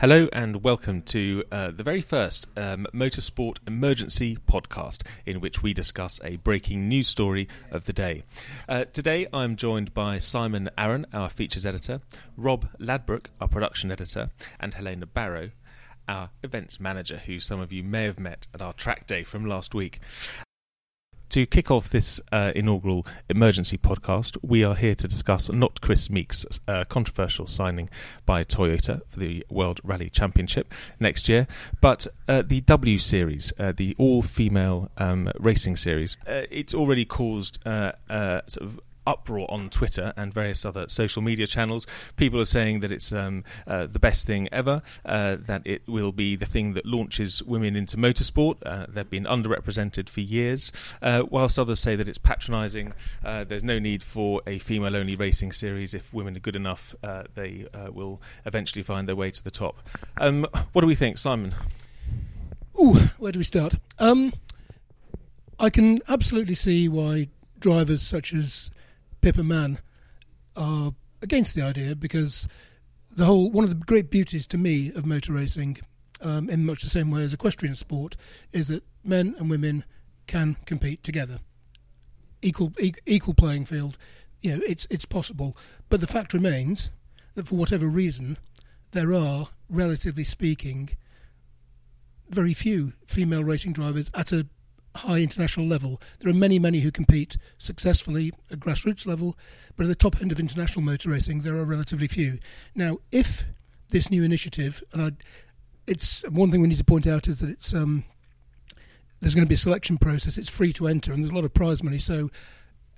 Hello and welcome to uh, the very first um, Motorsport Emergency podcast, in which we discuss a breaking news story of the day. Uh, today I'm joined by Simon Arron, our features editor, Rob Ladbrook, our production editor, and Helena Barrow, our events manager, who some of you may have met at our track day from last week. To kick off this uh, inaugural emergency podcast, we are here to discuss not Kris Meeke's uh, controversial signing by Toyota for the World Rally Championship next year, but uh, the W Series, uh, the all female um, racing series. Uh, it's already caused uh, sort of uproar on Twitter and various other social media channels. People are saying that it's um, uh, the best thing ever, uh, that it will be the thing that launches women into motorsport. Uh, they've been underrepresented for years, uh, whilst others say that it's patronising. Uh, there's no need for a female only racing series. If women are good enough, uh, they will eventually find their way to the top. Um, what do we think, Simon? Ooh, where do we start? Um, I can absolutely see why drivers such as Pippa Mann are against the idea because the whole one of the great beauties to me of motor racing, um, in much the same way as equestrian sport, is that men and women can compete together, equal e- equal playing field. You know, it's it's possible, but the fact remains that for whatever reason, there are, relatively speaking, very few female racing drivers at a high international level. There are many, many who compete successfully at grassroots level, but at the top end of international motor racing, there are relatively few. Now, if this new initiative, and I, it's one thing we need to point out is that it's um, there's going to be a selection process. It's free to enter, and there's a lot of prize money. So.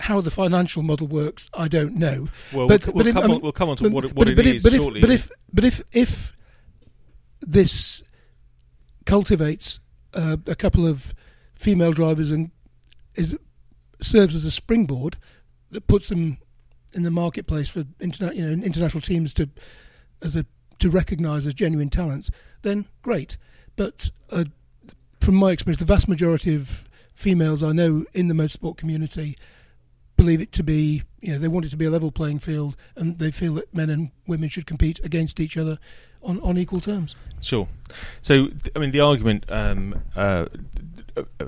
How the financial model works, I don't know. Well, but, we'll, we'll, come, I mean, on, we'll come on to but, what, what but, it is but if, shortly. But if, but if, if this cultivates uh, a couple of female drivers and is serves as a springboard that puts them in the marketplace for interna- you know, international teams to as a to recognise as genuine talents, then great. But uh, from my experience, the vast majority of females I know in the motorsport community believe it to be, you know, they want it to be a level playing field, and they feel that men and women should compete against each other on, on equal terms. Sure. So, I mean, the argument um, uh,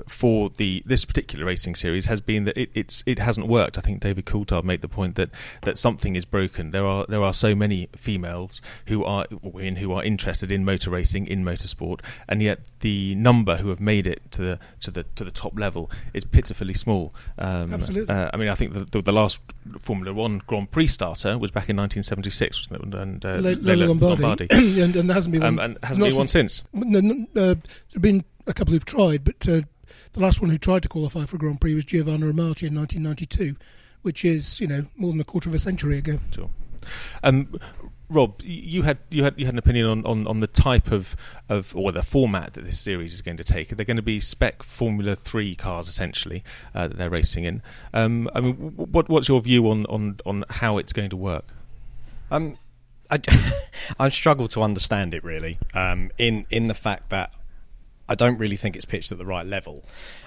for the this particular racing series has been that it, it's it hasn't worked. I think David Coulthard made the point that, that something is broken. There are there are so many females who are women who are interested in motor racing in motorsport, and yet the number who have made it to the to the to the top level is pitifully small. Um, Absolutely. Uh, I mean, I think the, the, the, last Formula One Grand Prix starter was back in 1976, wasn't it? And uh, Lombardi, Lombardi. and, and, there hasn't been um, one, and hasn't been one since. No, no, uh, been a couple who've tried, but uh, the last one who tried to qualify for a Grand Prix was Giovanna Amati in 1992, which is you know more than a quarter of a century ago. Sure. Um, Rob, you had you had you had an opinion on, on, on the type of, of or the format that this series is going to take. Are They're going to be spec Formula Three cars essentially uh, that they're racing in. Um, I mean, what what's your view on, on, on how it's going to work? Um, I I struggle to understand it really. Um, in in the fact that I don't really think it's pitched at the right level.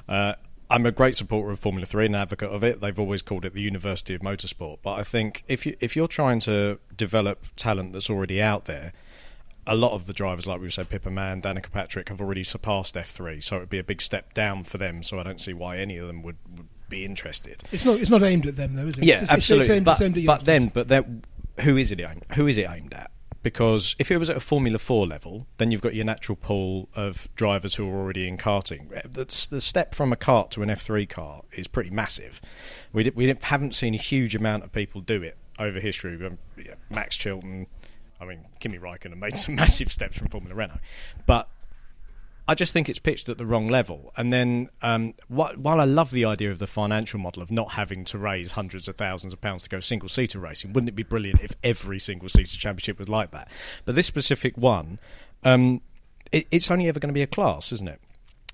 Uh, I'm a great supporter of Formula Three and advocate of it. They've always called it the University of Motorsport. But I think if you if you're trying to develop talent that's already out there, a lot of the drivers, like we said, Pippa Mann, Danica Patrick, have already surpassed F3, so it would be a big step down for them. So I don't see why any of them would, would be interested. It's not it's not aimed at them though, is it? Yeah, it's, absolutely. It's aimed, but, it's aimed but then, but who is it aimed? Who is it aimed at? Because if it was at a Formula 4 level, then you've got your natural pool of drivers who are already in karting. Eh, the, the step from a kart to an F3 car is pretty massive. We, we haven't seen a huge amount of people do it over history. Max Chilton, I mean, Kimi Raikkonen made some massive steps from Formula Renault. But I just think it's pitched at the wrong level. And then, um, wh- while I love the idea of the financial model of not having to raise hundreds of thousands of pounds to go single seater racing, wouldn't it be brilliant if every single seater championship was like that? But this specific one, um, it, it's only ever going to be a class, isn't it?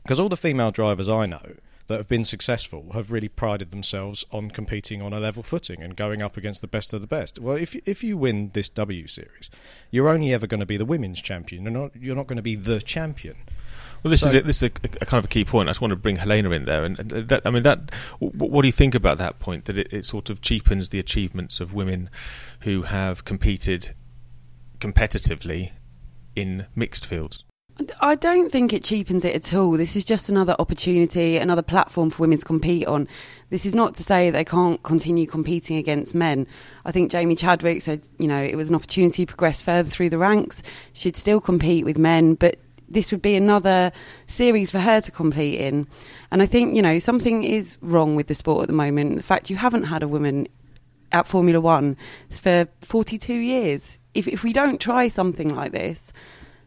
Because all the female drivers I know that have been successful have really prided themselves on competing on a level footing and going up against the best of the best. Well, if if you win this W series, you're only ever going to be the women's champion. You're not you're not going to be the champion. Well, this So- is it. This is a, a kind of a key point. I just want to bring Helena in there, and, that, I mean, that. w- What do you think about that point? That it, it sort of cheapens the achievements of women who have competed competitively in mixed fields. I don't think it cheapens it at all. This is just another opportunity, another platform for women to compete on. This is not to say they can't continue competing against men. I think Jamie Chadwick said, you know, it was an opportunity to progress further through the ranks. She'd still compete with men, but this would be another series for her to compete in. And I think, you know, something is wrong with the sport at the moment. The fact you haven't had a woman at Formula One for 42 years. If, if we don't try something like this,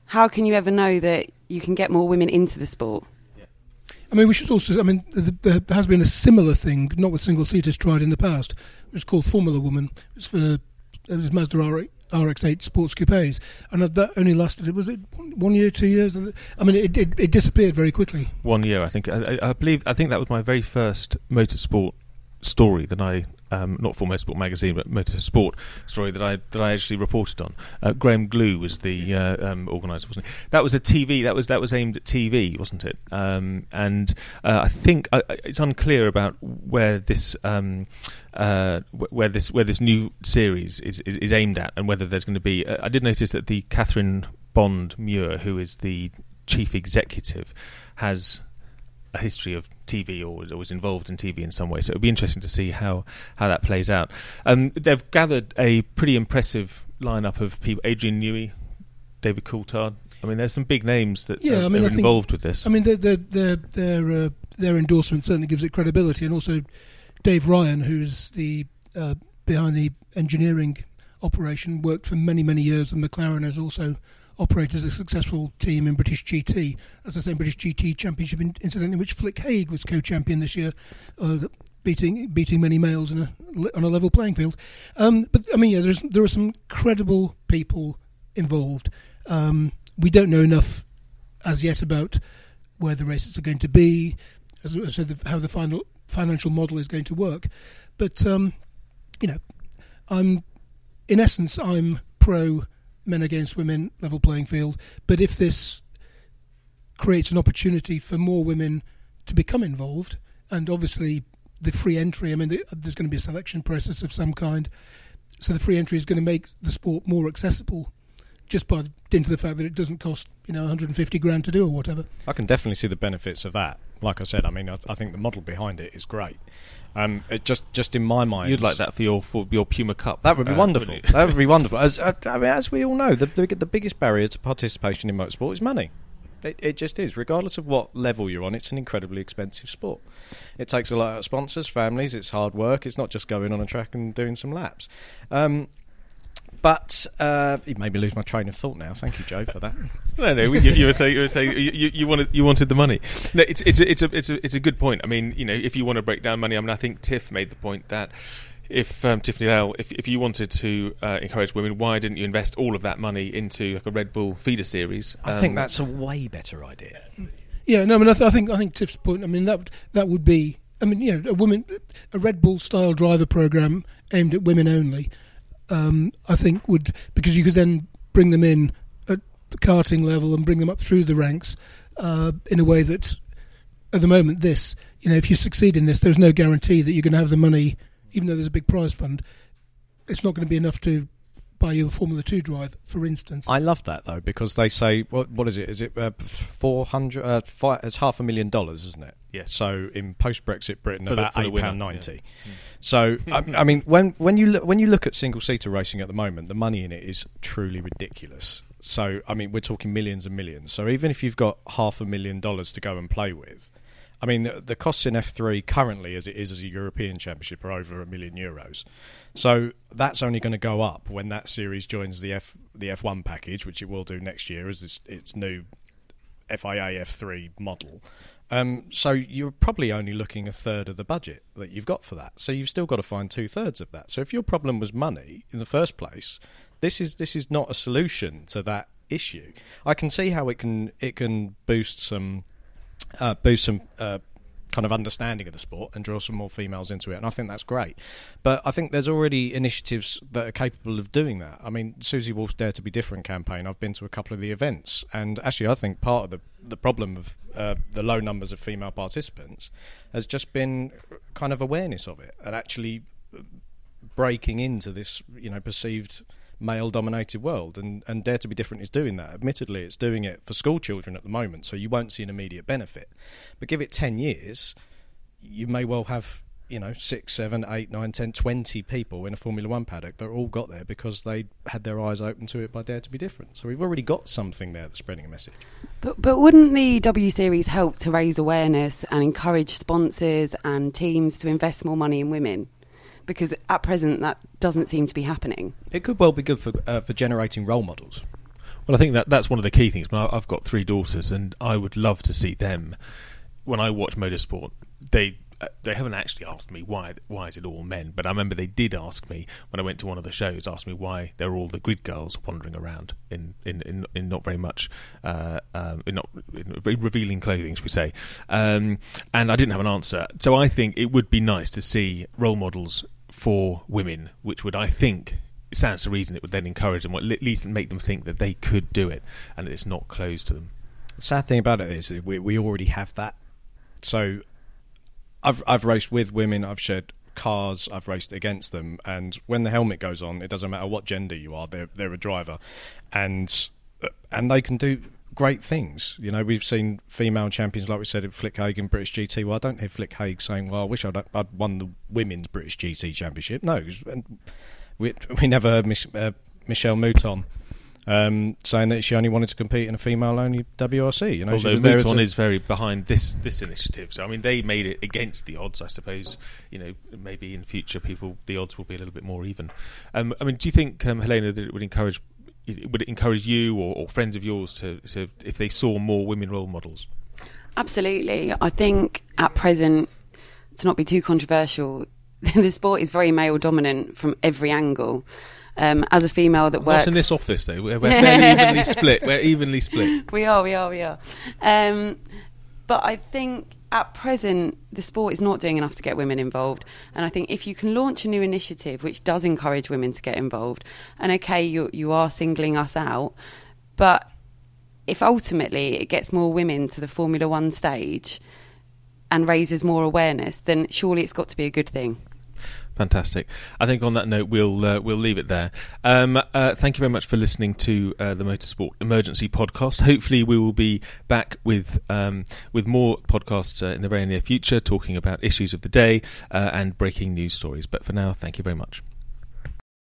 how can you ever know that you can get more women into the sport? I mean, we should also. I mean, th- th- there has been a similar thing, not with single seaters, tried in the past. It was called Formula Woman. It was for it was Mazda RX, RX-8 sports coupes, and that only lasted. Was it one year, two years? I mean, it it, it disappeared very quickly. One year, I think. I I believe. I think that was my very first motorsport story that I, um, not for Motorsport magazine, but Motorsport story that I that I actually reported on. Uh, Graham Glue was the uh, um, organizer, wasn't it? That was a TV. That was that was aimed at TV, wasn't it? Um, and uh, I think it's unclear about where this. Um, uh, where this where this new series is, is, is aimed at, and whether there's going to be. Uh, I did notice that the Catherine Bond Muir, who is the chief executive, has a history of TV or, or was involved in TV in some way. So it'll be interesting to see how, how that plays out. Um, they've gathered a pretty impressive lineup of people: Adrian Newey, David Coulthard. I mean, there's some big names that Yeah, are, I mean, are I think- involved with this. I mean, their their their their, uh, their endorsement certainly gives it credibility, and also Dave Ryan, who's the uh, behind the engineering operation, worked for many many years, and McLaren has also operated as a successful team in British GT. That's the same British GT Championship, in, incident in which Flick Haig was co-champion this year. Uh, Beating beating many males in a, on a level playing field, um, but I mean, yeah, there's there are some credible people involved. Um, we don't know enough as yet about where the races are going to be, as, to the, how the final financial model is going to work. But um, you know, I'm in essence I'm pro men against women level playing field. But if this creates an opportunity for more women to become involved, and obviously the free entry, I mean, the, there's going to be a selection process of some kind. So the free entry is going to make the sport more accessible, just by dint of the fact that it doesn't cost you know 150 grand to do or whatever. I can definitely see the benefits of that. Like I said, I mean, I, I think the model behind it is great. Um, it just, just in my mind, You'd like that for your for your Puma Cup. That would be uh, wonderful. that would be wonderful. As I, I mean, as we all know, the, the the biggest barrier to participation in motorsport is money. It, it just is, regardless of what level you're on. It's an incredibly expensive sport. It takes a lot of sponsors, families. It's hard work. It's not just going on a track and doing some laps. Um, but uh, it made me lose my train of thought now. Thank you, Joe, for that. No, no. You, you were saying you were saying you, you, you wanted you wanted the money. No, it's it's a, it's a it's a it's a good point. I mean, you know, if you want to break down money, I mean, I think Tiff made the point that if um, Tiff Needell, if if you wanted to uh, encourage women, why didn't you invest all of that money into like a Red Bull feeder series? I think Um, that's a way better idea. Yeah, no, I mean, I, th- I think I think Tiff's point. I mean, that would- that would be. I mean, you know, a woman, a Red Bull style driver program aimed at women only. Um, I think would because you could then bring them in at the karting level and bring them up through the ranks uh, in a way that, at the moment, this you know, if you succeed in this, there's no guarantee that you're going to have the money, even though there's a big prize fund. It's not going to be enough to buy you a Formula Two drive, for instance. I love that though because they say what what is it? Is it uh, four hundred? Uh, fi it's half a million dollars, isn't it? Yes. So in post Brexit Britain, For about for the eight winner, pound yeah. ninety. So I, I mean, when when you look, when you look at single seater racing at the moment, the money in it is truly ridiculous. So I mean, we're talking millions and millions. So even if you've got half a million dollars to go and play with. I mean, the, the costs in F3 currently, as it is as a European Championship, are over a million euros. So that's only going to go up when that series joins the F the F1 package, which it will do next year as its, its new FIA F3 model. Um, so you're probably only looking a third of the budget that you've got for that. So you've still got to find two thirds of that. So if your problem was money in the first place, this is this is not a solution to that issue. I can see how it can it can boost some uh, boost some uh, kind of understanding of the sport and draw some more females into it. And I think that's great. But I think there's already initiatives that are capable of doing that. I mean, Susie Wolff's Dare to Be Different campaign, I've been to a couple of the events. And actually, I think part of the, the problem of uh, the low numbers of female participants has just been kind of awareness of it and actually breaking into this, you know, perceived male dominated world and, and Dare to Be Different is doing that. Admittedly, it's doing it for school children at the moment, so you won't see an immediate benefit. But give it 10 years, you may well have, you know, six, seven, eight, nine, ten, twenty people in a Formula One paddock that all got there because they had their eyes open to it by Dare to Be Different. So we've already got something there that's spreading a message. But, but wouldn't the W Series help to raise awareness and encourage sponsors and teams to invest more money in women? Because at present that doesn't seem to be happening. It could well be good for uh, for generating role models. Well, I think that that's one of the key things. I've got three daughters, and I would love to see them. When I watch motorsport, they uh, they haven't actually asked me why why is it all men, but I remember they did ask me when I went to one of the shows, asked me why there are all the grid girls wandering around in in, in, in not very much uh, um, in not in revealing clothing, should we say? Um, and I didn't have an answer. So I think it would be nice to see role models for women, which would, I think, it stands to reason it would then encourage them, or at least make them think that they could do it, and it's not closed to them. The sad thing about it is we we already have that. So, I've I've raced with women. I've shared cars. I've raced against them, and when the helmet goes on, it doesn't matter what gender you are. They're they're a driver, and uh, and they can do great things. You know, we've seen female champions, like we said, at Flick Haig in British GT. Well, I don't hear Flick Haig saying, "Well, I wish I'd, I'd won the women's British GT championship." No, we we never heard Mich- uh, Michèle Mouton um, saying that she only wanted to compete in a female-only WRC. You know, Although Mouton is very behind this this initiative. So I mean, they made it against the odds. I suppose you know maybe in future people the odds will be a little bit more even. Um, I mean, do you think um, Helena that it would encourage would it encourage you or, or friends of yours to, to, if they saw more women role models? Absolutely. I think at present, to not be too controversial, the sport is very male dominant from every angle. Um, as a female that works not in this office though, we're, we're evenly split. We're evenly split. We are, we are, we are. Um, but I think at present, the sport is not doing enough to get women involved. And I think if you can launch a new initiative which does encourage women to get involved, and okay, you, you are singling us out, but if ultimately it gets more women to the Formula One stage and raises more awareness, then surely it's got to be a good thing. Fantastic. I think on that note, we'll uh, we'll leave it there. Um, uh, thank you very much for listening to uh, the Motorsport Emergency Podcast. Hopefully, we will be back with um, with more podcasts uh, in the very near future, talking about issues of the day uh, and breaking news stories. But for now, thank you very much.